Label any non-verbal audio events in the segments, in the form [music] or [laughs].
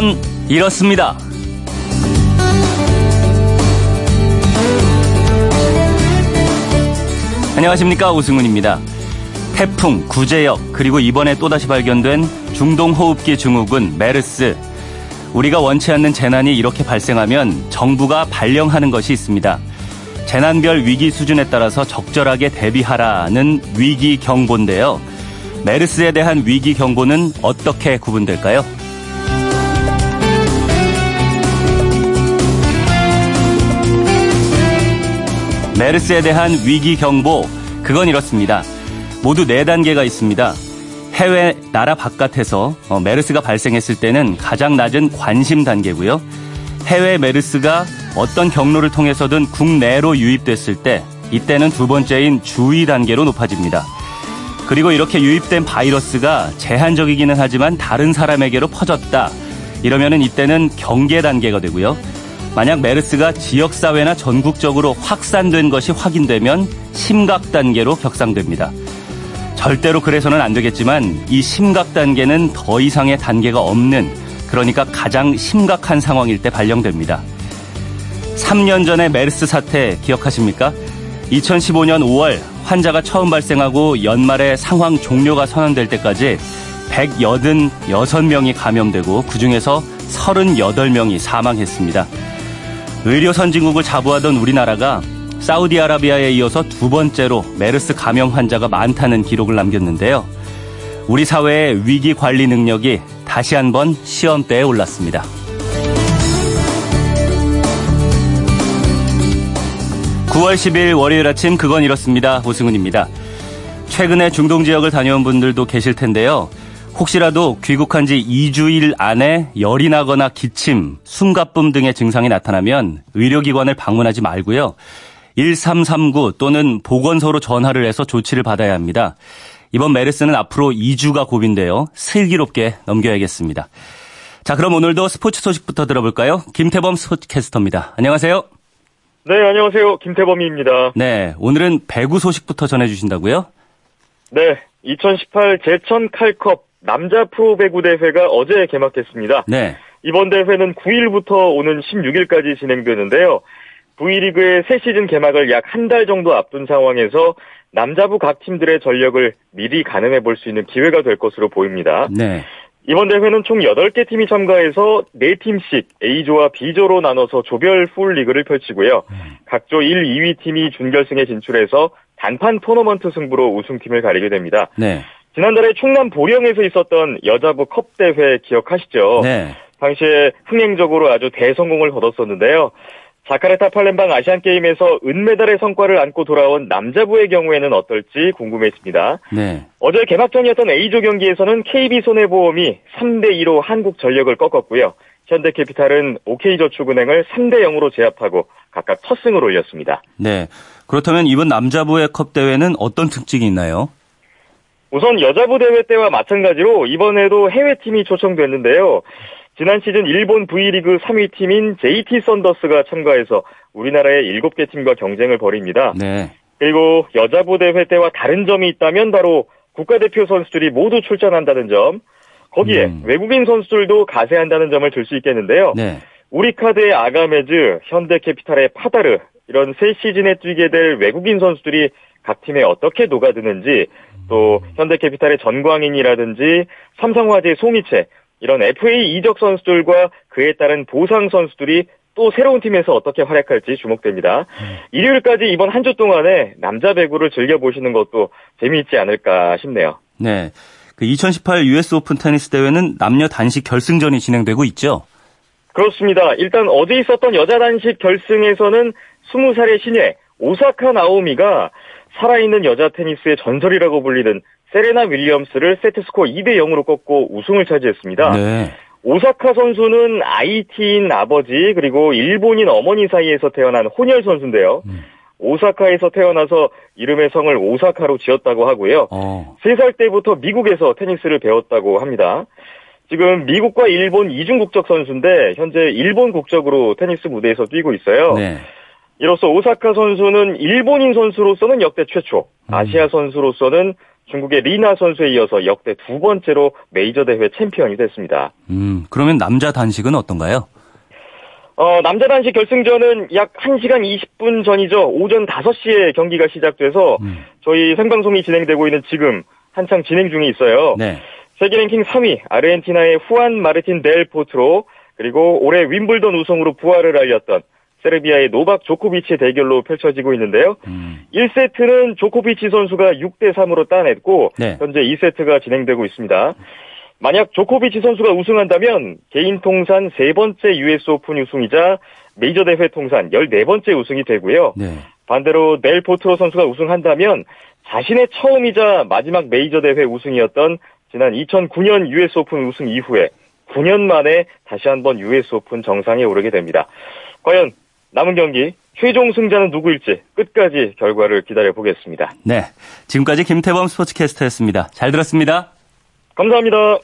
그건 이렇습니다. 안녕하십니까 오승훈입니다. 태풍, 구제역, 그리고 이번에 또다시 발견된 중동호흡기 증후군 메르스. 우리가 원치 않는 재난이 이렇게 발생하면 정부가 발령하는 것이 있습니다. 재난별 위기 수준에 따라서 적절하게 대비하라는 위기 경보인데요. 메르스에 대한 위기 경보는 어떻게 구분될까요? 메르스에 대한 위기 경보, 그건 이렇습니다. 모두 4단계가 있습니다. 해외 나라 바깥에서 어, 메르스가 발생했을 때는 가장 낮은 관심 단계고요. 해외 메르스가 어떤 경로를 통해서든 국내로 유입됐을 때 이때는 두 번째인 주의 단계로 높아집니다. 그리고 이렇게 유입된 바이러스가 제한적이기는 하지만 다른 사람에게로 퍼졌다. 이러면은 이때는 경계 단계가 되고요. 만약 메르스가 지역사회나 전국적으로 확산된 것이 확인되면 심각 단계로 격상됩니다. 절대로 그래서는 안 되겠지만 이 심각 단계는 더 이상의 단계가 없는 그러니까 가장 심각한 상황일 때 발령됩니다. 3년 전에 메르스 사태 기억하십니까? 2015년 5월 환자가 처음 발생하고 연말에 상황 종료가 선언될 때까지 186명이 감염되고 그중에서 38명이 사망했습니다. 의료 선진국을 자부하던 우리나라가 사우디아라비아에 이어서 두 번째로 메르스 감염 환자가 많다는 기록을 남겼는데요. 우리 사회의 위기 관리 능력이 다시 한번 시험대에 올랐습니다. 9월 10일 월요일 아침 그건 이렇습니다. 오승훈입니다. 최근에 중동 지역을 다녀온 분들도 계실 텐데요. 혹시라도 귀국한 지 2주일 안에 열이 나거나 기침, 숨가쁨 등의 증상이 나타나면 의료기관을 방문하지 말고요. 1339 또는 보건소로 전화를 해서 조치를 받아야 합니다. 이번 메르스는 앞으로 2주가 고비인데요. 슬기롭게 넘겨야겠습니다. 자, 그럼 오늘도 스포츠 소식부터 들어볼까요? 김태범 스포츠캐스터입니다. 안녕하세요. 네, 안녕하세요. 김태범입니다. 네, 오늘은 배구 소식부터 전해주신다고요? 네, 2018 제천 칼컵 남자 프로 배구 대회가 어제 개막했습니다. 네. 이번 대회는 9일부터 오는 16일까지 진행되는데요. V리그의 새 시즌 개막을 약 한 달 정도 앞둔 상황에서 남자부 각 팀들의 전력을 미리 가늠해 볼 수 있는 기회가 될 것으로 보입니다. 네. 이번 대회는 총 8개 팀이 참가해서 4팀씩 A조와 B조로 나눠서 조별 풀 리그를 펼치고요. 각조 1, 2위 팀이 준결승에 진출해서 단판 토너먼트 승부로 우승팀을 가리게 됩니다. 네. 지난달에 충남 보령에서 있었던 여자부 컵 대회 기억하시죠? 네. 당시에 흥행적으로 아주 대성공을 거뒀었는데요. 자카르타 팔렘방 아시안 게임에서 은메달의 성과를 안고 돌아온 남자부의 경우에는 어떨지 궁금했습니다. 네. 어제 개막전이었던 A조 경기에서는 KB손해보험이 3대 2로 한국전력을 꺾었고요. 현대캐피탈은 OK저축은행을 3대 0으로 제압하고 각각 첫 승을 올렸습니다. 네. 그렇다면 이번 남자부의 컵 대회는 어떤 특징이 있나요? 우선 여자부 대회 때와 마찬가지로 이번에도 해외팀이 초청됐는데요. 지난 시즌 일본 V리그 3위 팀인 JT 썬더스가 참가해서 우리나라의 7개 팀과 경쟁을 벌입니다. 네. 그리고 여자부 대회 때와 다른 점이 있다면 바로 국가대표 선수들이 모두 출전한다는 점, 거기에 음. 외국인 선수들도 가세한다는 점을 들 수 있겠는데요. 네. 우리카드의 아가메즈, 현대캐피탈의 파다르 이런 새 시즌에 뛰게 될 외국인 선수들이 각 팀에 어떻게 녹아드는지 또 현대캐피탈의 전광인이라든지 삼성화재의 송이채 이런 FA 이적 선수들과 그에 따른 보상 선수들이 또 새로운 팀에서 어떻게 활약할지 주목됩니다. 일요일까지 이번 한 주 동안에 남자 배구를 즐겨보시는 것도 재미있지 않을까 싶네요. 네. 그 2018 US 오픈 테니스 대회는 남녀 단식 결승전이 진행되고 있죠. 그렇습니다. 일단 어제 있었던 여자 단식 결승에서는 20살의 신예 오사카 나오미가 살아있는 여자 테니스의 전설이라고 불리는 세레나 윌리엄스를 세트스코어 2대 0으로 꺾고 우승을 차지했습니다. 네. 오사카 선수는 IT인 아버지 그리고 일본인 어머니 사이에서 태어난 혼혈 선수인데요. 음. 오사카에서 태어나서 이름의 성을 오사카로 지었다고 하고요. 어. 3살 때부터 미국에서 테니스를 배웠다고 합니다. 지금 미국과 일본 이중 국적 선수인데 현재 일본 국적으로 테니스 무대에서 뛰고 있어요. 네. 이로써 오사카 선수는 일본인 선수로서는 역대 최초, 음. 아시아 선수로서는 중국의 리나 선수에 이어서 역대 두 번째로 메이저 대회 챔피언이 됐습니다. 음, 그러면 남자 단식은 어떤가요? 어, 남자 단식 결승전은 약 1시간 20분 전이죠. 오전 5시에 경기가 시작돼서 음. 저희 생방송이 진행되고 있는 지금 한창 진행 중에 있어요. 네. 세계 랭킹 3위 아르헨티나의 후안 마르틴 델 포트로 그리고 올해 윈블던 우승으로 부활을 알렸던 세르비아의 노박 조코비치의 대결로 펼쳐지고 있는데요. 음. 1세트는 조코비치 선수가 6대 3으로 따냈고 네. 현재 2세트가 진행되고 있습니다. 만약 조코비치 선수가 우승한다면 개인 통산 세 번째 US 오픈 우승이자 메이저 대회 통산 14번째 우승이 되고요. 네. 반대로 델 포트로 선수가 우승한다면 자신의 처음이자 마지막 메이저 대회 우승이었던 지난 2009년 US 오픈 우승 이후에 9년 만에 다시 한번 US 오픈 정상에 오르게 됩니다. 과연 남은 경기 최종 승자는 누구일지 끝까지 결과를 기다려 보겠습니다. 네. 지금까지 김태범 스포츠캐스터였습니다. 잘 들었습니다. 감사합니다.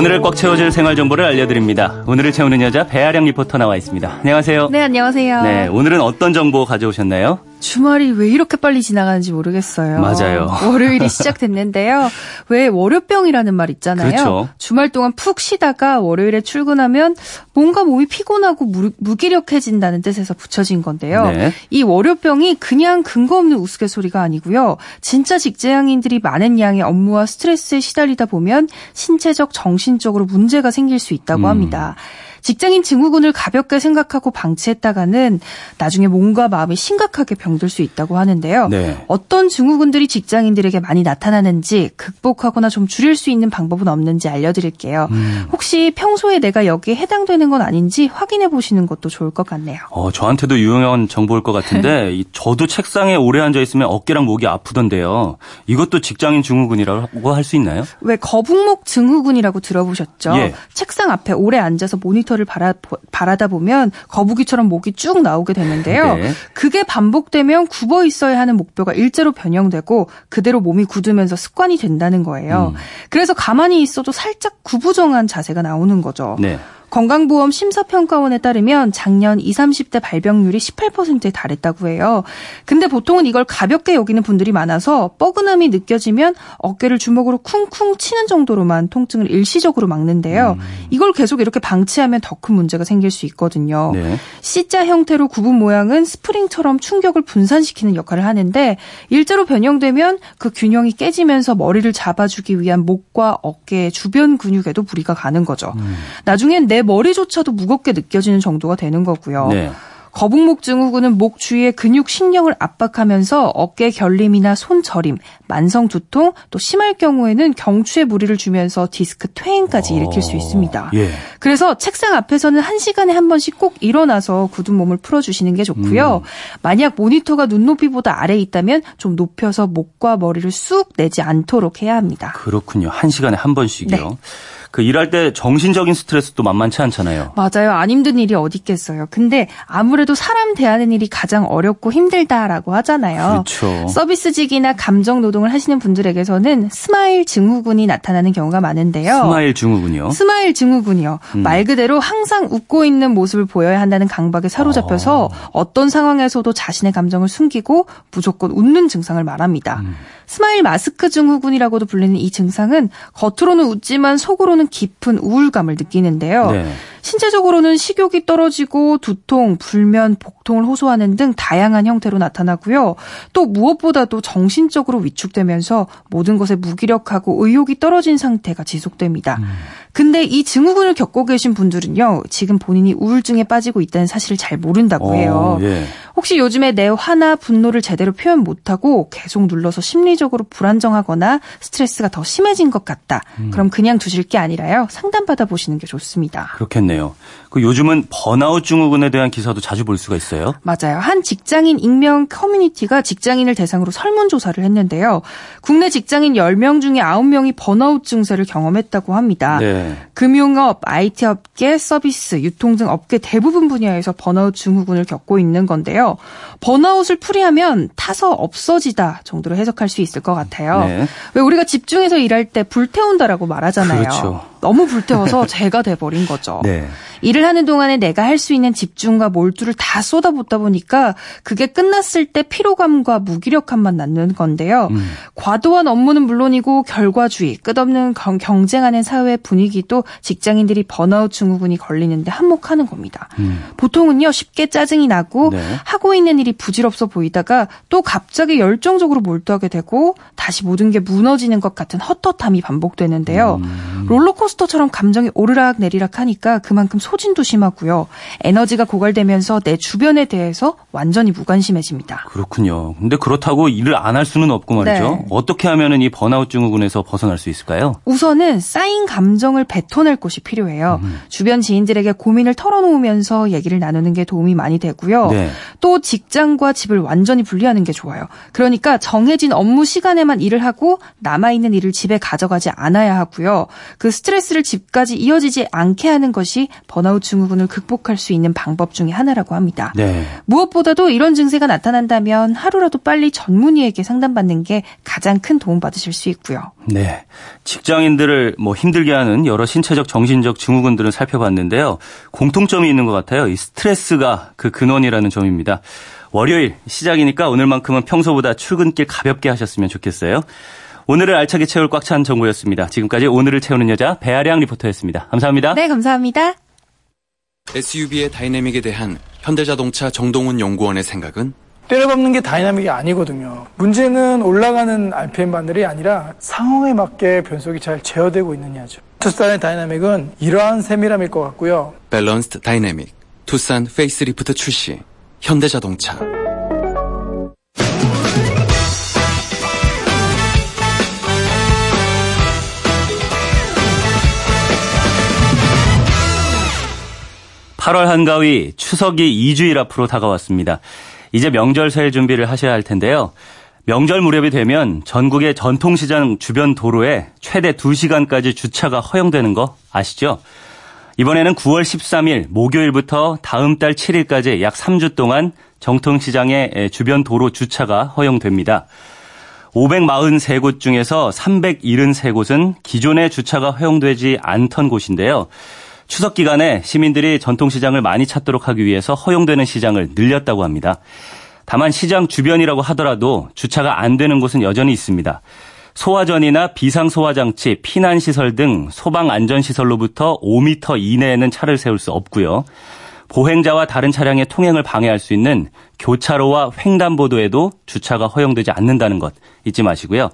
오늘을 꽉 채워줄 생활 정보를 알려드립니다. 오늘을 채우는 여자 배아량 리포터 나와 있습니다. 안녕하세요. 네, 안녕하세요. 네, 오늘은 어떤 정보 가져오셨나요? 주말이 왜 이렇게 빨리 지나가는지 모르겠어요. 맞아요. 월요일이 [laughs] 시작됐는데요. 왜 월요병이라는 말 있잖아요. 그렇죠. 주말 동안 푹 쉬다가 월요일에 출근하면 뭔가 몸이 피곤하고 무, 무기력해진다는 뜻에서 붙여진 건데요. 네. 이 월요병이 그냥 근거 없는 우스갯소리가 아니고요. 진짜 직장인들이 많은 양의 업무와 스트레스에 시달리다 보면 신체적, 정신적으로 문제가 생길 수 있다고 음. 합니다. 직장인 증후군을 가볍게 생각하고 방치했다가는 나중에 몸과 마음이 심각하게 병들 수 있다고 하는데요. 네. 어떤 증후군들이 직장인들에게 많이 나타나는지 극복하거나 좀 줄일 수 있는 방법은 없는지 알려드릴게요. 음. 혹시 평소에 내가 여기에 해당되는 건 아닌지 확인해 보시는 것도 좋을 것 같네요. 어, 저한테도 유용한 정보일 것 같은데 [laughs] 저도 책상에 오래 앉아 있으면 어깨랑 목이 아프던데요. 이것도 직장인 증후군이라고 할 수 있나요? 왜 거북목 증후군이라고 들어보셨죠? 예. 책상 앞에 오래 앉아서 모니터 모니터를 바라, 바라다 보면 거북이처럼 목이 쭉 나오게 되는데요. 네. 그게 반복되면 굽어 있어야 하는 목표가 일제로 변형되고 그대로 몸이 굳으면서 습관이 된다는 거예요. 음. 그래서 가만히 있어도 살짝 구부정한 자세가 나오는 거죠. 네. 건강보험 심사평가원에 따르면 작년 20, 30대 발병률이 18%에 달했다고 해요. 근데 보통은 이걸 가볍게 여기는 분들이 많아서 뻐근함이 느껴지면 어깨를 주먹으로 쿵쿵 치는 정도로만 통증을 일시적으로 막는데요. 음. 이걸 계속 이렇게 방치하면 더 큰 문제가 생길 수 있거든요. 네. C자 형태로 굽은 모양은 스프링처럼 충격을 분산시키는 역할을 하는데 일제로 변형되면 그 균형이 깨지면서 머리를 잡아주기 위한 목과 어깨 주변 근육에도 무리가 가는 거죠. 음. 나중엔 내 머리조차도 무겁게 느껴지는 정도가 되는 거고요. 네. 거북목 증후군은 목 주위의 근육 신경을 압박하면서 어깨 결림이나 손 저림, 만성 두통, 또 심할 경우에는 경추에 무리를 주면서 디스크 퇴행까지 일으킬 수 있습니다. 예. 그래서 책상 앞에서는 한 시간에 한 번씩 꼭 일어나서 굳은 몸을 풀어주시는 게 좋고요. 음. 만약 모니터가 눈높이보다 아래에 있다면 좀 높여서 목과 머리를 쑥 내지 않도록 해야 합니다. 그렇군요. 한 시간에 한 번씩이요. 네. 그 일할 때 정신적인 스트레스도 만만치 않잖아요. 맞아요. 안 힘든 일이 어디 있겠어요. 근데 아무래도 사람 대하는 일이 가장 어렵고 힘들다라고 하잖아요. 그렇죠. 서비스직이나 감정 노동을 하시는 분들에게서는 스마일 증후군이 나타나는 경우가 많은데요. 스마일 증후군요. 스마일 증후군이요. 음. 말 그대로 항상 웃고 있는 모습을 보여야 한다는 강박에 사로잡혀서 어. 어떤 상황에서도 자신의 감정을 숨기고 무조건 웃는 증상을 말합니다. 음. 스마일 마스크 증후군이라고도 불리는 이 증상은 겉으로는 웃지만 속으로는 깊은 우울감을 느끼는데요. 네. 신체적으로는 식욕이 떨어지고 두통, 불면, 복통을 호소하는 등 다양한 형태로 나타나고요. 또 무엇보다도 정신적으로 위축되면서 모든 것에 무기력하고 의욕이 떨어진 상태가 지속됩니다. 음. 근데 이 증후군을 겪고 계신 분들은요, 지금 본인이 우울증에 빠지고 있다는 사실을 잘 모른다고 어, 해요. 어, 예. 혹시 요즘에 내 화나 분노를 제대로 표현 못하고 계속 눌러서 심리적으로 불안정하거나 스트레스가 더 심해진 것 같다. 음. 그럼 그냥 두실 게 아니라요, 상담받아 보시는 게 좋습니다. 그렇겠네요. 그 요즘은 번아웃 증후군에 대한 기사도 자주 볼 수가 있어요. 맞아요. 한 직장인 익명 커뮤니티가 직장인을 대상으로 설문조사를 했는데요. 국내 직장인 10명 중에 9명이 번아웃 증세를 경험했다고 합니다. 네. 금융업, IT업계, 서비스, 유통 등 업계 대부분 분야에서 번아웃 증후군을 겪고 있는 건데요. 번아웃을 풀이하면 타서 없어지다 정도로 해석할 수 있을 것 같아요. 네. 왜 우리가 집중해서 일할 때 불태운다라고 말하잖아요. 그렇죠. 너무 불태워서 [laughs] 죄가 돼버린 거죠. 네. 네. 일을 하는 동안에 내가 할 수 있는 집중과 몰두를 다 쏟아붓다 보니까 그게 끝났을 때 피로감과 무기력함만 낳는 건데요. 음. 과도한 업무는 물론이고 결과주의, 끝없는 경쟁하는 사회 분위기도 직장인들이 번아웃 증후군이 걸리는데 한몫하는 겁니다. 음. 보통은요 쉽게 짜증이 나고 네. 하고 있는 일이 부질없어 보이다가 또 갑자기 열정적으로 몰두하게 되고 다시 모든 게 무너지는 것 같은 헛헛함이 반복되는데요. 음. 롤러코스터처럼 감정이 오르락 내리락 하니까 그만큼 소진도 심하고요. 에너지가 고갈되면서 내 주변에 대해서 완전히 무관심해집니다. 그렇군요. 근데 그렇다고 일을 안 할 수는 없고 말이죠. 네. 어떻게 하면 이 번아웃 증후군에서 벗어날 수 있을까요? 우선은 쌓인 감정을 뱉어낼 곳이 필요해요. 음. 주변 지인들에게 고민을 털어놓으면서 얘기를 나누는 게 도움이 많이 되고요. 네. 또 직장과 집을 완전히 분리하는 게 좋아요. 그러니까 정해진 업무 시간에만 일을 하고 남아있는 일을 집에 가져가지 않아야 하고요. 그 스트레스를 집까지 이어지지 않게 하는 것이 번 아웃 증후군을 극복할 수 있는 방법 중의 하나라고 합니다. 네. 무엇보다도 이런 증세가 나타난다면 하루라도 빨리 전문의에게 상담받는 게 가장 큰 도움 받으실 수 있고요. 네. 직장인들을 뭐 힘들게 하는 여러 신체적 정신적 증후군들을 살펴봤는데요. 공통점이 있는 것 같아요. 이 스트레스가 그 근원이라는 점입니다. 월요일 시작이니까 오늘만큼은 평소보다 출근길 가볍게 하셨으면 좋겠어요. 오늘을 알차게 채울 꽉 찬 정보였습니다. 지금까지 오늘을 채우는 여자 배아량 리포터였습니다. 감사합니다. 네, 감사합니다. SUV의 다이내믹에 대한 현대자동차 정동훈 연구원의 생각은 때려박는 게 다이나믹이 아니거든요. 문제는 올라가는 RPM 바늘이 아니라 상황에 맞게 변속이 잘 제어되고 있느냐죠. 투싼의 다이나믹은 이러한 세밀함일 것 같고요. balanced dynamic, 투싼 페이스리프트 출시, 현대자동차. 8월 한가위 추석이 2주일 앞으로 다가왔습니다. 이제 명절 설 준비를 하셔야 할 텐데요. 명절 무렵이 되면 전국의 전통시장 주변 도로에 최대 2시간까지 주차가 허용되는 거 아시죠? 이번에는 9월 13일 목요일부터 다음 달 7일까지 약 3주 동안 정통시장의 주변 도로 주차가 허용됩니다. 543곳 중에서 373곳은 기존의 주차가 허용되지 않던 곳인데요. 추석 기간에 시민들이 전통시장을 많이 찾도록 하기 위해서 허용되는 시장을 늘렸다고 합니다. 다만 시장 주변이라고 하더라도 주차가 안 되는 곳은 여전히 있습니다. 소화전이나 비상소화장치, 피난시설 등 소방안전시설로부터 5m 이내에는 차를 세울 수 없고요. 보행자와 다른 차량의 통행을 방해할 수 있는 교차로와 횡단보도에도 주차가 허용되지 않는다는 것 잊지 마시고요.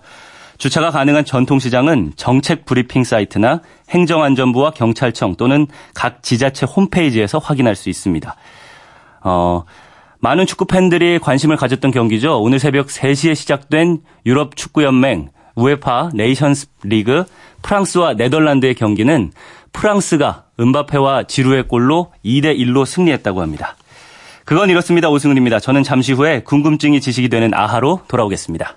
주차가 가능한 전통시장은 정책 브리핑 사이트나 행정안전부와 경찰청 또는 각 지자체 홈페이지에서 확인할 수 있습니다. 어, 많은 축구 팬들이 관심을 가졌던 경기죠. 오늘 새벽 3시에 시작된 유럽 축구연맹 우에파 네이션스 리그 프랑스와 네덜란드의 경기는 프랑스가 은바페와 지루의 골로 2대 1로 승리했다고 합니다. 그건 이렇습니다. 오승훈입니다. 저는 잠시 후에 궁금증이 지식이 되는 아하로 돌아오겠습니다.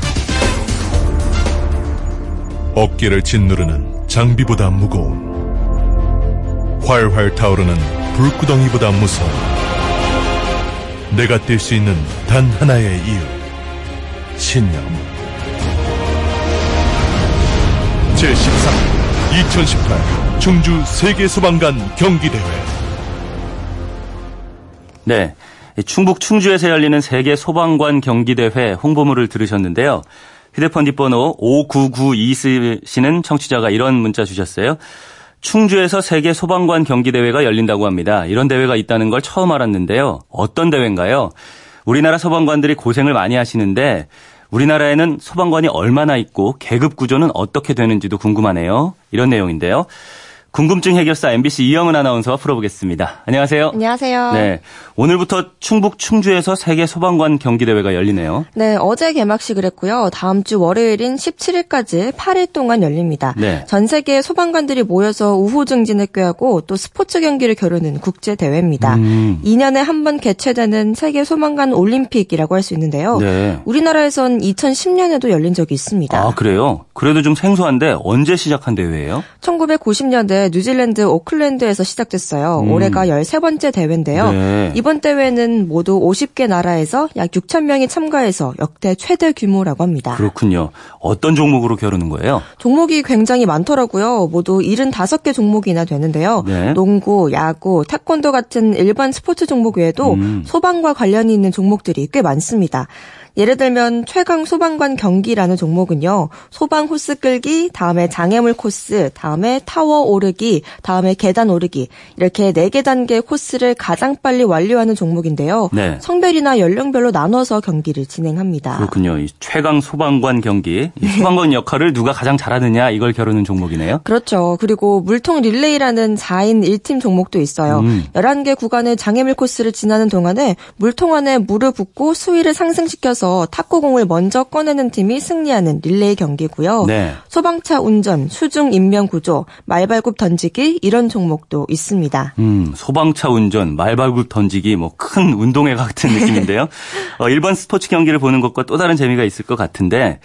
어깨를 짓누르는 장비보다 무거운 활활 타오르는 불구덩이보다 무서운 내가 뛸수 있는 단 하나의 이유 신념 제13 2018 충주 세계소방관 경기대회 네. 충북 충주에서 열리는 세계 소방관 경기대회 홍보물을 들으셨는데요. 휴대폰 뒷번호 5992 씨는 청취자가 이런 문자 주셨어요. 충주에서 세계 소방관 경기대회가 열린다고 합니다. 이런 대회가 있다는 걸 처음 알았는데요. 어떤 대회인가요? 우리나라 소방관들이 고생을 많이 하시는데 우리나라에는 소방관이 얼마나 있고 계급 구조는 어떻게 되는지도 궁금하네요. 이런 내용인데요. 궁금증 해결사 MBC 이영은 아나운서와 풀어보겠습니다. 안녕하세요. 안녕하세요. 네. 오늘부터 충북 충주에서 세계 소방관 경기 대회가 열리네요. 네, 어제 개막식을 했고요. 다음 주 월요일인 17일까지 8일 동안 열립니다. 네. 전 세계 소방관들이 모여서 우호 증진을 꾀하고 또 스포츠 경기를 겨루는 국제 대회입니다. 음. 2년에 한 번 개최되는 세계 소방관 올림픽이라고 할 수 있는데요. 네. 우리나라에선 2010년에도 열린 적이 있습니다. 아, 그래요? 그래도 좀 생소한데 언제 시작한 대회예요? 1990년대 뉴질랜드 오클랜드에서 시작됐어요. 음. 올해가 13번째 대회인데요. 네. 이번 대회는 모두 50개 나라에서 약 6천 명이 참가해서 역대 최대 규모라고 합니다. 그렇군요. 어떤 종목으로 겨루는 거예요? 종목이 굉장히 많더라고요. 모두 75개 종목이나 되는데요. 네. 농구, 야구, 태권도 같은 일반 스포츠 종목 외에도 음. 소방과 관련이 있는 종목들이 꽤 많습니다. 예를 들면 최강 소방관 경기라는 종목은요. 소방 호스 끌기, 다음에 장애물 코스, 다음에 타워 오르기, 다음에 계단 오르기 이렇게 네 개 단계 코스를 가장 빨리 완료하는 종목인데요. 네. 성별이나 연령별로 나눠서 경기를 진행합니다. 그렇군요. 이 최강 소방관 경기, 소방관 역할을 누가 가장 잘하느냐 이걸 겨루는 종목이네요. 그렇죠. 그리고 물통 릴레이라는 4인 1팀 종목도 있어요. 음. 11개 구간의 장애물 코스를 지나는 동안에 물통 안에 물을 붓고 수위를 상승시켜서 탁구공을 먼저 꺼내는 팀이 승리하는 릴레이 경기고요. 네. 소방차 운전, 수중 인명 구조, 말발굽 던지기 이런 종목도 있습니다. 음, 소방차 운전, 말발굽 던지기 뭐 큰 운동회 같은 [laughs] 느낌인데요. 어, 일반 스포츠 경기를 보는 것과 또 다른 재미가 있을 것 같은데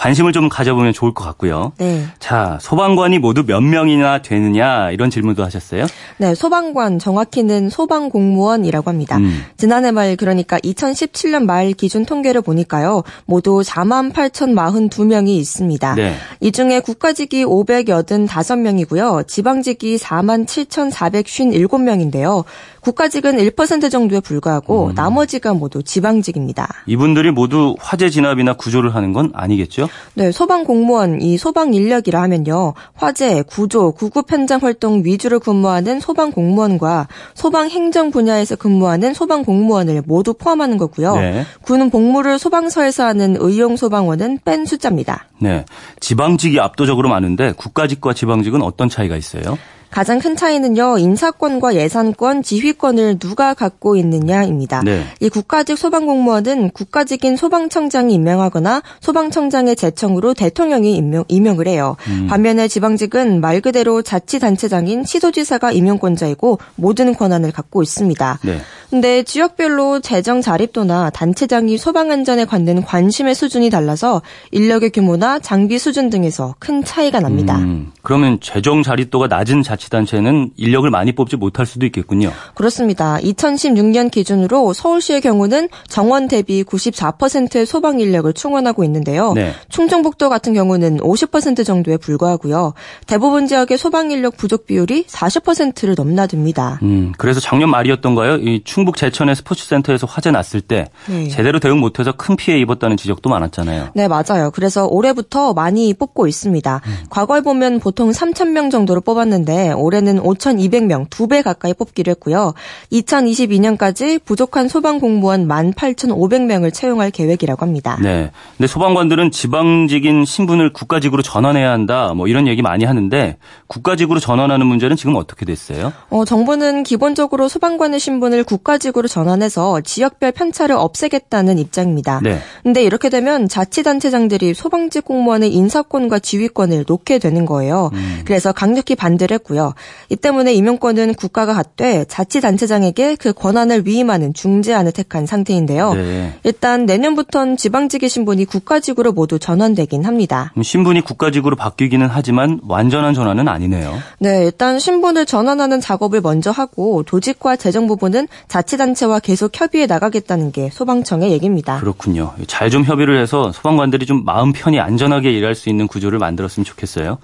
관심을 좀 가져보면 좋을 것 같고요. 네. 자, 소방관이 모두 몇 명이나 되느냐 이런 질문도 하셨어요? 네, 소방관 정확히는 소방 공무원이라고 합니다. 음. 지난해 말 그러니까 2017년 말 기준 통계를 보니까요. 모두 4만 8,042명이 있습니다. 네. 이 중에 국가직이 585명이고요. 지방직이 4만 7,457명인데요. 국가직은 1% 정도에 불과하고 음. 나머지가 모두 지방직입니다. 이분들이 모두 화재 진압이나 구조를 하는 건 아니겠죠? 네, 소방 공무원, 이 소방 인력이라 하면요. 화재, 구조, 구급 현장 활동 위주로 근무하는 소방 공무원과 소방 행정 분야에서 근무하는 소방 공무원을 모두 포함하는 거고요. 네. 군은 복무를 소방서에서 하는 의용 소방원은 뺀 숫자입니다. 네. 지방직이 압도적으로 많은데 국가직과 지방직은 어떤 차이가 있어요? 가장 큰 차이는요, 인사권과 예산권, 지휘권을 누가 갖고 있느냐입니다. 네. 이 국가직 소방공무원은 국가직인 소방청장이 임명하거나 소방청장의 제청으로 대통령이 임명, 임명을 해요. 음. 반면에 지방직은 말 그대로 자치단체장인 시도지사가 임명권자이고 모든 권한을 갖고 있습니다. 네. 근데 지역별로 재정 자립도나 단체장이 소방 안전에 갖는 관심의 수준이 달라서 인력의 규모나 장비 수준 등에서 큰 차이가 납니다. 음, 그러면 재정 자립도가 낮은 자치 단체는 인력을 많이 뽑지 못할 수도 있겠군요. 그렇습니다. 2016년 기준으로 서울시의 경우는 정원 대비 94%의 소방 인력을 충원하고 있는데요. 네. 충청북도 같은 경우는 50% 정도에 불과하고요. 대부분 지역의 소방 인력 부족 비율이 40%를 넘나듭니다. 음, 그래서 작년 말이었던가요? 이 충북 제천의 스포츠센터에서 화재 났을 때 네. 제대로 대응 못해서 큰 피해 입었다는 지적도 많았잖아요. 네, 맞아요. 그래서 올해부터 많이 뽑고 있습니다. 음. 과거에 보면 보통 3,000명 정도로 뽑았는데 올해는 5,200명, 두 배 가까이 뽑기로 했고요. 2022년까지 부족한 소방 공무원 18,500명을 채용할 계획이라고 합니다. 네. 근데 소방관들은 지방직인 신분을 국가직으로 전환해야 한다. 뭐 이런 얘기 많이 하는데 국가직으로 전환하는 문제는 지금 어떻게 됐어요? 어, 정부는 기본적으로 소방관의 신분을 국가 국가직으로 전환해서 지역별 편차를 없애겠다는 입장입니다. 네. 근데 이렇게 되면 자치단체장들이 소방직 공무원의 인사권과 지휘권을 놓게 되는 거예요. 음. 그래서 강력히 반대를 했고요. 이 때문에 임용권은 국가가 갖되 자치단체장에게 그 권한을 위임하는 중재안을 택한 상태인데요. 네. 일단 내년부터는 지방직의 신분이 국가직으로 모두 전환되긴 합니다. 신분이 국가직으로 바뀌기는 하지만 완전한 전환은 아니네요. 네, 일단 신분을 전환하는 작업을 먼저 하고 조직과 재정 부분은 자 자치단체와 계속 협의해 나가겠다는 게 소방청의 얘기입니다. 그렇군요. 잘 좀 협의를 해서 소방관들이 좀 마음 편히 안전하게 일할 수 있는 구조를 만들었으면 좋겠어요.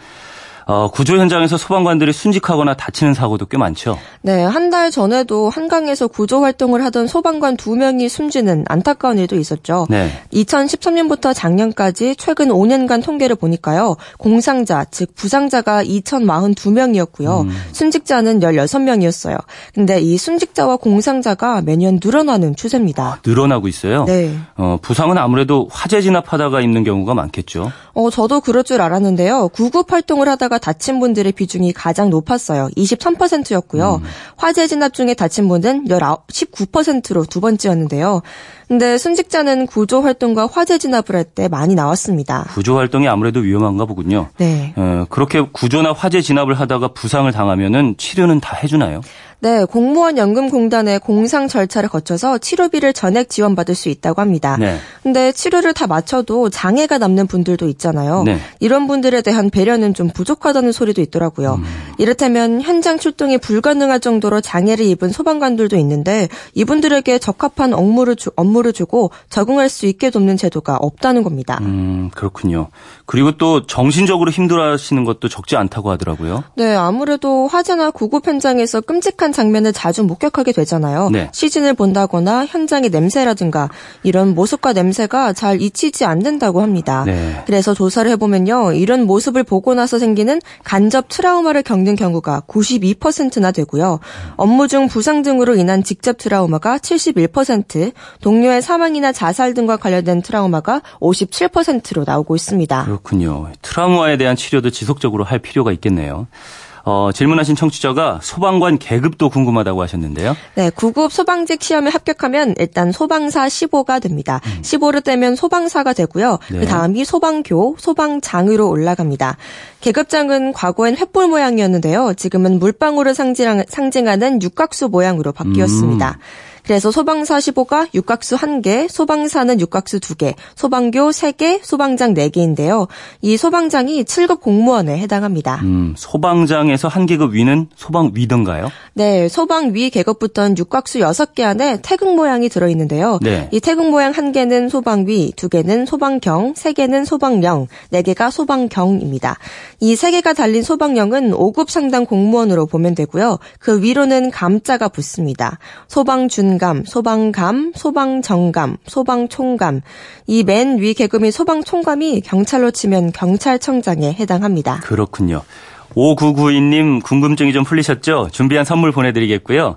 어, 구조 현장에서 소방관들이 순직하거나 다치는 사고도 꽤 많죠. 네, 한 달 전에도 한강에서 구조 활동을 하던 소방관 두 명이 숨지는 안타까운 일도 있었죠. 네. 2013년부터 작년까지 최근 5년간 통계를 보니까요. 공상자, 즉 부상자가 2,042명이었고요. 음. 순직자는 16명이었어요. 근데 이 순직자와 공상자가 매년 늘어나는 추세입니다. 아, 늘어나고 있어요? 네. 어, 부상은 아무래도 화재 진압하다가 있는 경우가 많겠죠. 어, 저도 그럴 줄 알았는데요. 구급 활동을 하다가 다친 분들의 비중이 가장 높았어요. 23%였고요. 음. 화재 진압 중에 다친 분은 19%로 두 번째였는데요. 근데 순직자는 구조 활동과 화재 진압을 할 때 많이 나왔습니다. 구조 활동이 아무래도 위험한가 보군요. 네. 어, 그렇게 구조나 화재 진압을 하다가 부상을 당하면은 치료는 다 해주나요? 네, 공무원 연금공단의 공상 절차를 거쳐서 치료비를 전액 지원받을 수 있다고 합니다. 네. 근데 치료를 다 마쳐도 장애가 남는 분들도 있잖아요. 네. 이런 분들에 대한 배려는 좀 부족하다는 소리도 있더라고요. 음. 이렇다면 현장 출동이 불가능할 정도로 장애를 입은 소방관들도 있는데 이분들에게 적합한 업무를, 주, 업무를 주고 적응할 수 있게 돕는 제도가 없다는 겁니다. 음, 그렇군요. 그리고 또 정신적으로 힘들어하시는 것도 적지 않다고 하더라고요. 네, 아무래도 화재나 구급 현장에서 끔찍한 끔찍한 장면을 자주 목격하게 되잖아요. 네. 시즌을 본다거나 현장의 냄새라든가 이런 모습과 냄새가 잘 잊히지 않는다고 합니다. 네. 그래서 조사를 해보면요. 이런 모습을 보고 나서 생기는 간접 트라우마를 겪는 경우가 92%나 되고요. 업무 중 부상 등으로 인한 직접 트라우마가 71%, 동료의 사망이나 자살 등과 관련된 트라우마가 57%로 나오고 있습니다. 그렇군요. 트라우마에 대한 치료도 지속적으로 할 필요가 있겠네요. 어, 질문하신 청취자가 소방관 계급도 궁금하다고 하셨는데요. 네, 9급 소방직 시험에 합격하면 일단 소방사 15가 됩니다. 음. 15를 떼면 소방사가 되고요. 네. 그 다음이 소방교, 소방장으로 올라갑니다. 계급장은 과거엔 횃불 모양이었는데요. 지금은 물방울을 상징하는 육각수 모양으로 바뀌었습니다. 음. 그래서 소방사 15가 육각수 1개, 소방사는 육각수 2개, 소방교 3개, 소방장 4개인데요. 이 소방장이 7급 공무원에 해당합니다. 음, 소방장에서 한 계급 위는 소방위던가요? 네, 소방위 계급부터는 육각수 6개 안에 태극 모양이 들어있는데요. 네. 이 태극 모양 1개는 소방위, 2개는 소방경, 3개는 소방령, 4개가 소방경입니다. 이 3개가 달린 소방령은 5급 상당 공무원으로 보면 되고요. 그 위로는 감자가 붙습니다. 소방준 소방관 소방감, 소방정감, 소방총감. 이 맨 위 계급인 소방총감이 경찰로 치면 경찰청장에 해당합니다. 그렇군요. 5992님 궁금증이 좀 풀리셨죠? 준비한 선물 보내드리겠고요.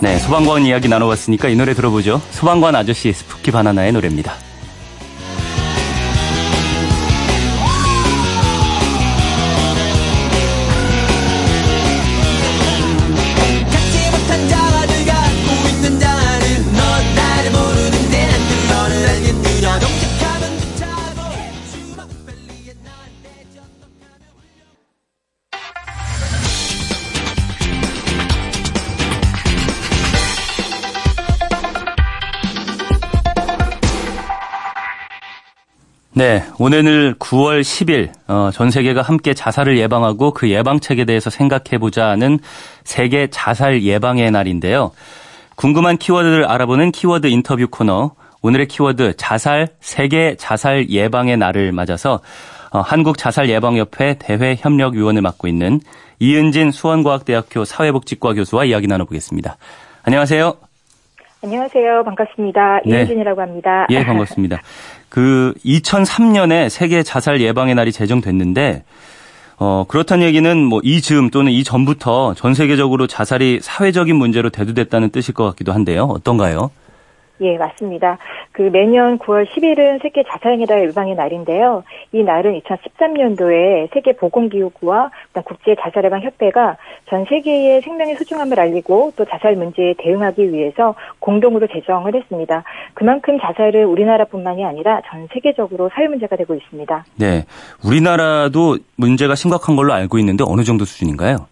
네, 소방관 이야기 나눠봤으니까 이 노래 들어보죠. 소방관 아저씨 스푸키 바나나의 노래입니다. 네, 오늘 9월 10일 어, 전 세계가 함께 자살을 예방하고 그 예방책에 대해서 생각해보자는 세계 자살 예방의 날인데요. 궁금한 키워드를 알아보는 키워드 인터뷰 코너 오늘의 키워드 자살 세계 자살 예방의 날을 맞아서 어, 한국 자살 예방협회 대회 협력 위원을 맡고 있는 이은진 수원과학대학교 사회복지과 교수와 이야기 나눠보겠습니다. 안녕하세요. 안녕하세요. 반갑습니다. 네. 이은진이라고 합니다. 예, 반갑습니다. [laughs] 그 2003년에 세계 자살 예방의 날이 제정됐는데 어, 그렇다는 얘기는 뭐 이 즈음 또는 이 전부터 전 세계적으로 자살이 사회적인 문제로 대두됐다는 뜻일 것 같기도 한데요. 어떤가요? 예, 맞습니다. 그 매년 9월 10일은 세계 자살행위다 예방의 날인데요. 이 날은 2013년도에 세계 보건기구와 국제 자살 예방 협회가 전 세계의 생명의 소중함을 알리고 또 자살 문제에 대응하기 위해서 공동으로 제정을 했습니다. 그만큼 자살은 우리나라뿐만이 아니라 전 세계적으로 사회 문제가 되고 있습니다. 네, 우리나라도 문제가 심각한 걸로 알고 있는데 어느 정도 수준인가요?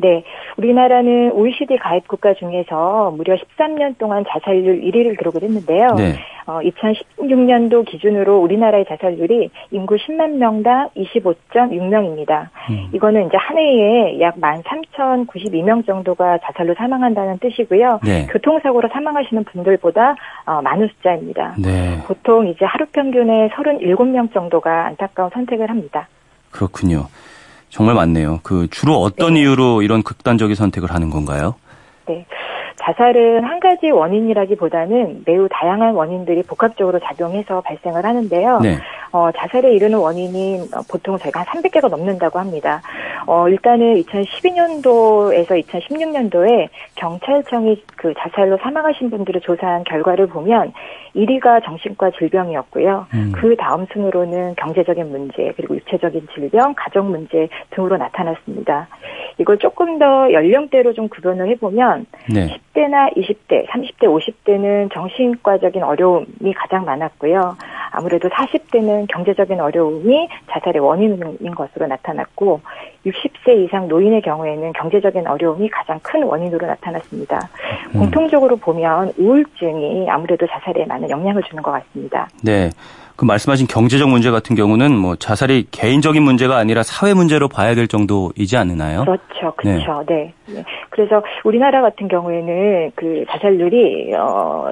네. 우리나라는 OECD 가입 국가 중에서 무려 13년 동안 자살률 1위를 기록을 했는데요. 네. 어, 2016년도 기준으로 우리나라의 자살률이 인구 10만 명당 25.6명입니다. 음. 이거는 이제 한 해에 약 13,092명 정도가 자살로 사망한다는 뜻이고요. 네. 교통사고로 사망하시는 분들보다 어, 많은 숫자입니다. 네. 보통 이제 하루 평균에 37명 정도가 안타까운 선택을 합니다. 그렇군요. 정말 많네요. 그 주로 어떤 네. 이유로 이런 극단적인 선택을 하는 건가요? 네. 자살은 한 가지 원인이라기보다는 매우 다양한 원인들이 복합적으로 작용해서 발생을 하는데요. 네. 어, 자살에 이르는 원인이 보통 저희가 한 300개가 넘는다고 합니다. 어, 일단은 2012년도에서 2016년도에 경찰청이 그 자살로 사망하신 분들을 조사한 결과를 보면 1위가 정신과 질병이었고요. 음. 그 다음 순으로는 경제적인 문제, 그리고 육체적인 질병, 가정 문제 등으로 나타났습니다. 이걸 조금 더 연령대로 좀 구분을 해보면 네. 10대나 20대, 30대, 50대는 정신과적인 어려움이 가장 많았고요. 아무래도 40대는 경제적인 어려움이 자살의 원인인 것으로 나타났고 60세 이상 노인의 경우에는 경제적인 어려움이 가장 큰 원인으로 나타났습니다. 음. 공통적으로 보면 우울증이 아무래도 자살에 많은 영향을 주는 것 같습니다. 네. 그 말씀하신 경제적 문제 같은 경우는 뭐 자살이 개인적인 문제가 아니라 사회 문제로 봐야 될 정도이지 않나요? 그렇죠, 그렇죠. 네. 네. 그래서 우리나라 같은 경우에는 그 자살률이 어.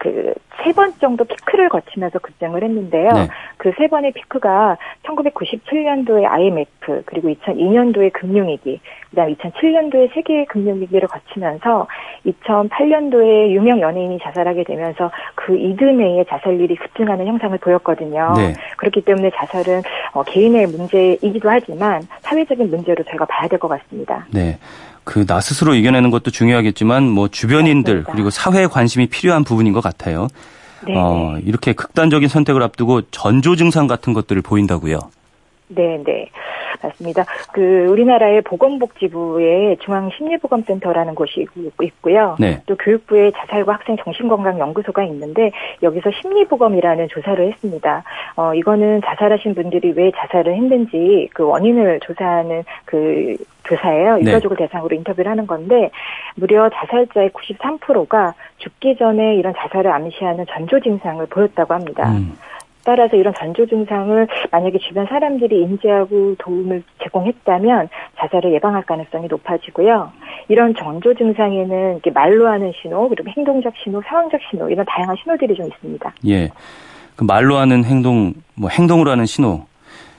그 세 번 정도 피크를 거치면서 급증을 했는데요. 네. 그세 번의 피크가 1997년도에 IMF 그리고 2002년도에 금융위기 그다음 2007년도에 세계 금융위기를 거치면서 2008년도에 유명 연예인이 자살하게 되면서 그 이듬해에 자살률이 급증하는 형상을 보였거든요. 네. 그렇기 때문에 자살은 어, 개인의 문제이기도 하지만 사회적인 문제로 저희가 봐야 될 것 같습니다. 네. 그 나 스스로 이겨내는 것도 중요하겠지만 뭐 주변인들 맞습니다. 그리고 사회에 관심이 필요한 부분인 것 같아요. 네. 어, 이렇게 극단적인 선택을 앞두고 전조 증상 같은 것들을 보인다고요. 네, 네. 맞습니다. 그 우리나라의 보건복지부에 중앙심리보건센터라는 곳이 있고요. 네. 또 교육부의 자살과 학생 정신건강연구소가 있는데 여기서 심리보검이라는 조사를 했습니다. 어 이거는 자살하신 분들이 왜 자살을 했는지 그 원인을 조사하는 그 교사예요. 네. 유가족을 네. 대상으로 인터뷰를 하는 건데 무려 자살자의 93%가 죽기 전에 이런 자살을 암시하는 전조 증상을 보였다고 합니다. 음. 따라서 이런 전조 증상을 만약에 주변 사람들이 인지하고 도움을 제공했다면 자살을 예방할 가능성이 높아지고요. 이런 전조 증상에는 이렇게 말로 하는 신호, 그리고 행동적 신호, 상황적 신호 이런 다양한 신호들이 좀 있습니다. 예. 그 말로 하는 행동, 뭐 행동으로 하는 신호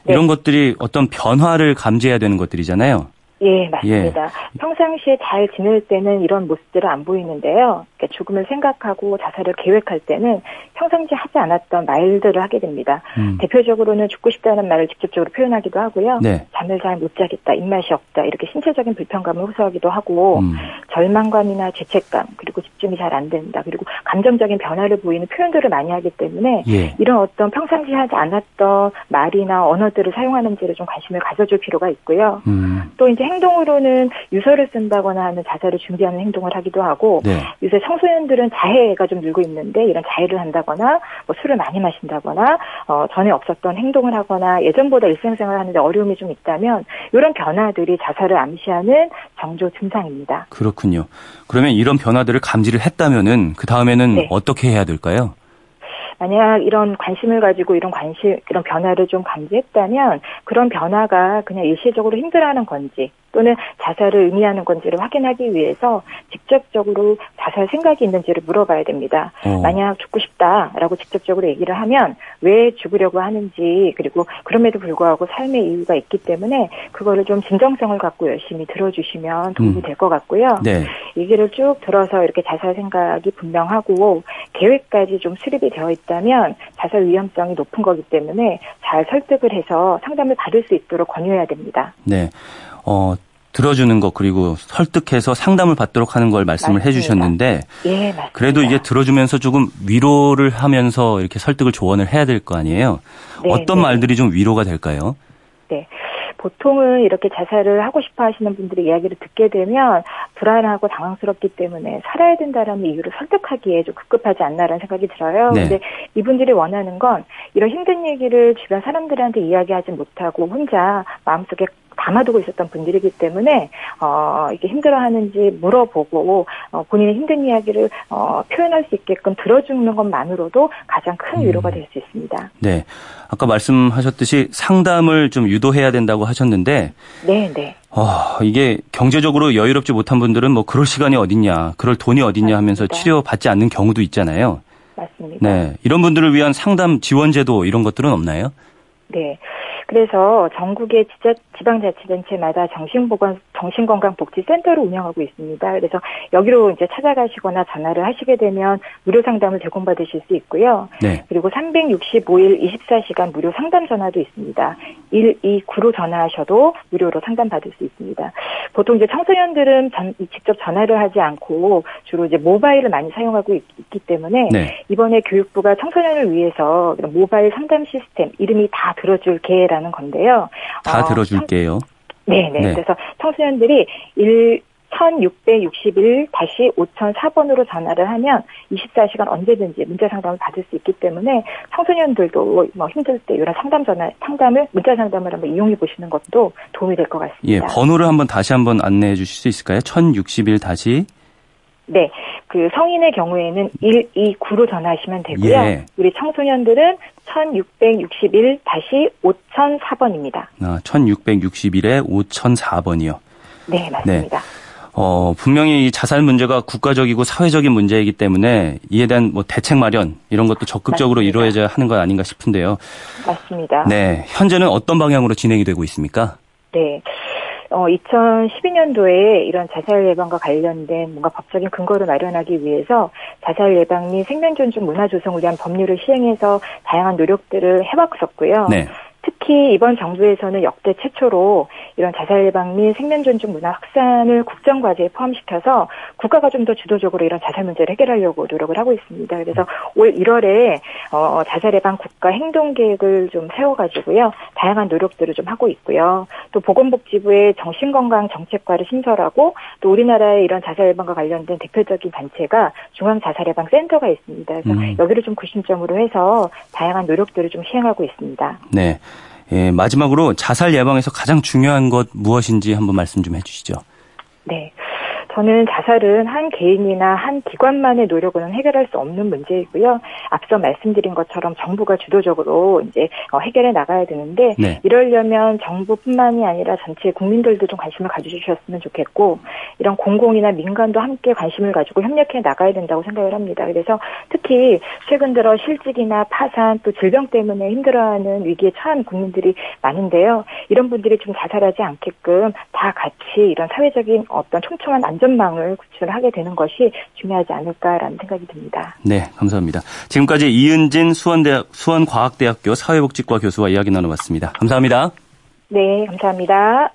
이런 네. 것들이 어떤 변화를 감지해야 되는 것들이잖아요. 예, 맞습니다. 예. 평상시에 잘 지낼 때는 이런 모습들은 안 보이는데요. 그러니까 죽음을 생각하고 자살을 계획할 때는 평상시 하지 않았던 말들을 하게 됩니다. 음. 대표적으로는 죽고 싶다는 말을 직접적으로 표현하기도 하고요. 네. 잠을 잘 못 자겠다, 입맛이 없다, 이렇게 신체적인 불편감을 호소하기도 하고 음. 절망감이나 죄책감, 그리고 집중이 잘 안 된다, 그리고 감정적인 변화를 보이는 표현들을 많이 하기 때문에 예. 이런 어떤 평상시 하지 않았던 말이나 언어들을 사용하는지를 좀 관심을 가져줄 필요가 있고요. 음. 또 이제 행동으로는 유서를 쓴다거나 하는 자살을 준비하는 행동을 하기도 하고 네. 요새 청소년들은 자해가 좀 늘고 있는데 이런 자해를 한다거나 뭐 술을 많이 마신다거나 어, 전에 없었던 행동을 하거나 예전보다 일상생활을 하는데 어려움이 좀 있다면 이런 변화들이 자살을 암시하는 정조 증상입니다. 그렇군요. 그러면 이런 변화들을 감지를 했다면은 그 다음에는 네. 어떻게 해야 될까요? 만약 이런 관심을 가지고 이런 관심, 이런 변화를 좀 감지했다면 그런 변화가 그냥 일시적으로 힘들어하는 건지 또는 자살을 의미하는 건지를 확인하기 위해서 직접적으로 자살 생각이 있는지를 물어봐야 됩니다. 어. 만약 죽고 싶다라고 직접적으로 얘기를 하면 왜 죽으려고 하는지 그리고 그럼에도 불구하고 삶의 이유가 있기 때문에 그거를 좀 진정성을 갖고 열심히 들어주시면 도움이 음. 될것 같고요. 네. 얘기를 쭉 들어서 이렇게 자살 생각이 분명하고 계획까지 좀 수립이 되어 있다면 자살 위험성이 높은 거기 때문에 잘 설득을 해서 상담을 받을 수 있도록 권유해야 됩니다. 네. 어, 들어주는 것 그리고 설득해서 상담을 받도록 하는 걸 말씀을 맞습니다. 해주셨는데 예, 맞습니다. 그래도 이게 들어주면서 조금 위로를 하면서 이렇게 설득을 조언을 해야 될 거 아니에요. 네, 어떤 네. 말들이 좀 위로가 될까요? 네. 보통은 이렇게 자살을 하고 싶어 하시는 분들의 이야기를 듣게 되면 불안하고 당황스럽기 때문에 살아야 된다라는 이유를 설득하기에 좀 급급하지 않나라는 생각이 들어요. 네. 근데 이분들이 원하는 건 이런 힘든 얘기를 주변 사람들한테 이야기하지 못하고 혼자 마음속에 담아두고 있었던 분들이기 때문에 어, 이게 힘들어하는지 물어보고 어, 본인의 힘든 이야기를 어, 표현할 수 있게끔 들어주는 것만으로도 가장 큰 위로가 음. 될수 있습니다. 네, 아까 말씀하셨듯이 상담을 좀 유도해야 된다고 하셨는데, 네, 네. 어, 이게 경제적으로 여유롭지 못한 분들은 뭐 그럴 시간이 어딨냐, 그럴 돈이 어딨냐 하면서. 치료 받지 않는 경우도 있잖아요. 맞습니다. 네, 이런 분들을 위한 상담 지원 제도 이런 것들은 없나요? 네. 그래서 전국의 지방자치단체마다 정신보건, 정신건강복지센터를 운영하고 있습니다. 그래서 여기로 이제 찾아가시거나 전화를 하시게 되면 무료 상담을 제공받으실 수 있고요. 네. 그리고 365일 24시간 무료 상담 전화도 있습니다. 129로 전화하셔도 무료로 상담받을 수 있습니다. 보통 이제 청소년들은 전, 직접 전화를 하지 않고 주로 이제 모바일을 많이 사용하고 있, 기 때문에 네. 이번에 교육부가 청소년을 위해서 모바일 상담 시스템 이름이 다 들어줄 게라는 건데요. 다 어, 들어줄게요. 네네. 네. 그래서 청소년들이 1, 1661 다시 5004번으로 전화를 하면 24시간 언제든지 문자 상담을 받을 수 있기 때문에 청소년들도 뭐 힘들 때 이런 상담 전화 상담을 문자 상담을 한번 이용해 보시는 것도 도움이 될 것 같습니다. 예, 번호를 한번 다시 한번 안내해 주실 수 있을까요? 1061 다시 네. 그 성인의 경우에는 129로 전화하시면 되고요. 예. 우리 청소년들은 1661-5004번입니다. 아, 1661에 5004번이요. 네, 맞습니다. 네. 어, 분명히 이 자살 문제가 국가적이고 사회적인 문제이기 때문에 이에 대한 뭐 대책 마련 이런 것도 적극적으로 맞습니다. 이루어져야 하는 것 아닌가 싶은데요. 맞습니다. 네. 현재는 어떤 방향으로 진행이 되고 있습니까? 네. 어, 2012년도에 이런 자살 예방과 관련된 뭔가 법적인 근거를 마련하기 위해서 자살 예방 및 생명 존중 문화 조성을 위한 법률을 시행해서 다양한 노력들을 해왔었고요. 네. 특히 이번 정부에서는 역대 최초로 이런 자살 예방 및 생명 존중 문화 확산을 국정 과제에 포함시켜서 국가가 좀 더 주도적으로 이런 자살 문제를 해결하려고 노력을 하고 있습니다. 그래서 올 1월에 어, 자살 예방 국가 행동 계획을 좀 세워가지고요 다양한 노력들을 좀 하고 있고요. 또 보건복지부의 정신건강 정책과를 신설하고 또 우리나라의 이런 자살 예방과 관련된 대표적인 단체가 중앙 자살 예방 센터가 있습니다. 그래서 음. 여기를 좀 구심점으로 해서 다양한 노력들을 좀 시행하고 있습니다. 네. 예, 마지막으로 자살 예방에서 가장 중요한 것 무엇인지 한번 말씀 좀 해주시죠. 네. 저는 자살은 한 개인이나 한 기관만의 노력으로는 해결할 수 없는 문제이고요. 앞서 말씀드린 것처럼 정부가 주도적으로 이제 어, 해결해 나가야 되는데 네. 이러려면 정부뿐만이 아니라 전체 국민들도 좀 관심을 가져주셨으면 좋겠고 이런 공공이나 민간도 함께 관심을 가지고 협력해 나가야 된다고 생각을 합니다. 그래서 특히 최근 들어 실직이나 파산 또 질병 때문에 힘들어하는 위기에 처한 국민들이 많은데요. 이런 분들이 좀 자살하지 않게끔 다 같이 이런 사회적인 어떤 촘촘한 안전 안전망을 구출하게 되는 것이 중요하지 않을까라는 생각이 듭니다. 네, 감사합니다. 지금까지 이은진 수원대학, 수원과학대학교 사회복지과 교수와 이야기 나눠봤습니다. 감사합니다. 네, 감사합니다.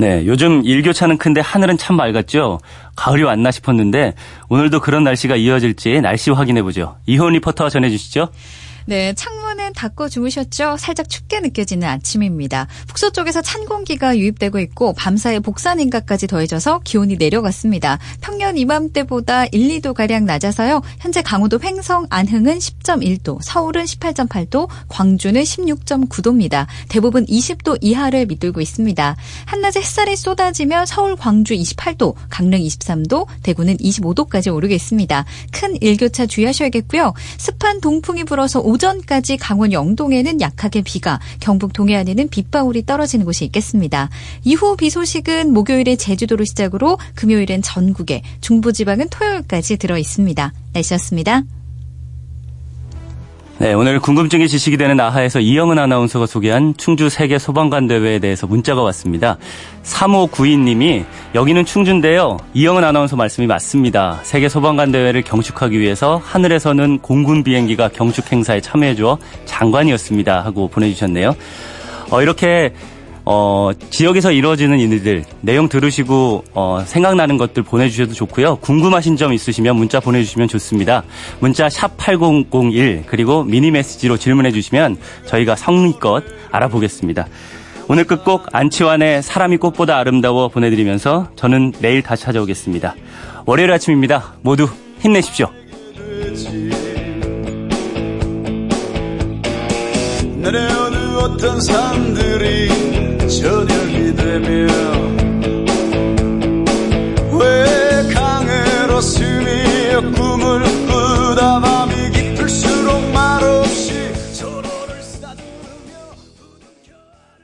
네, 요즘 일교차는 큰데 하늘은 참 맑았죠. 가을이 왔나 싶었는데 오늘도 그런 날씨가 이어질지 날씨 확인해 보죠. 이효은 리포터 전해 주시죠. 네, 창문은 닫고 주무셨죠? 살짝 춥게 느껴지는 아침입니다. 북서 쪽에서 찬 공기가 유입되고 있고 밤사이 복사 냉각까지 더해져서 기온이 내려갔습니다. 평년 이맘때보다 1, 2도 가량 낮아서요. 현재 강원도 횡성 안흥은 10.1도, 서울은 18.8도, 광주는 16.9도입니다. 대부분 20도 이하를 밑돌고 있습니다. 한낮에 햇살이 쏟아지면 서울, 광주 28도, 강릉 23도, 대구는 25도까지 오르겠습니다. 큰 일교차 주의하셔야겠고요. 습한 동풍이 불어서 오 전까지 강원 영동에는 약하게 비가, 경북 동해안에는 빗방울이 떨어지는 곳이 있겠습니다. 이후 비 소식은 목요일에 제주도를 시작으로 금요일엔 전국에, 중부지방은 토요일까지 들어 있습니다. 날씨였습니다. 네, 오늘 궁금증이 지식이 되는 아하에서 이영은 아나운서가 소개한 충주 세계 소방관 대회에 대해서 문자가 왔습니다. 3592님이 여기는 충주인데요. 이영은 아나운서 말씀이 맞습니다. 세계 소방관 대회를 경축하기 위해서 하늘에서는 공군 비행기가 경축 행사에 참여해줘 장관이었습니다. 하고 보내 주셨네요. 어, 이렇게 어, 지역에서 이루어지는 일들 내용 들으시고 어, 생각나는 것들 보내주셔도 좋고요. 궁금하신 점 있으시면 문자 보내주시면 좋습니다. 문자 샵 8001 그리고 미니 메시지로 질문해 주시면 저희가 성의껏 알아보겠습니다. 오늘 끝곡 안치환의 사람이 꽃보다 아름다워 보내드리면서 저는 내일 다시 찾아오겠습니다. 월요일 아침입니다. 모두 힘내십시오. 내려오는 어떤 산들이 저녁이 되면 왜 강을 웃으며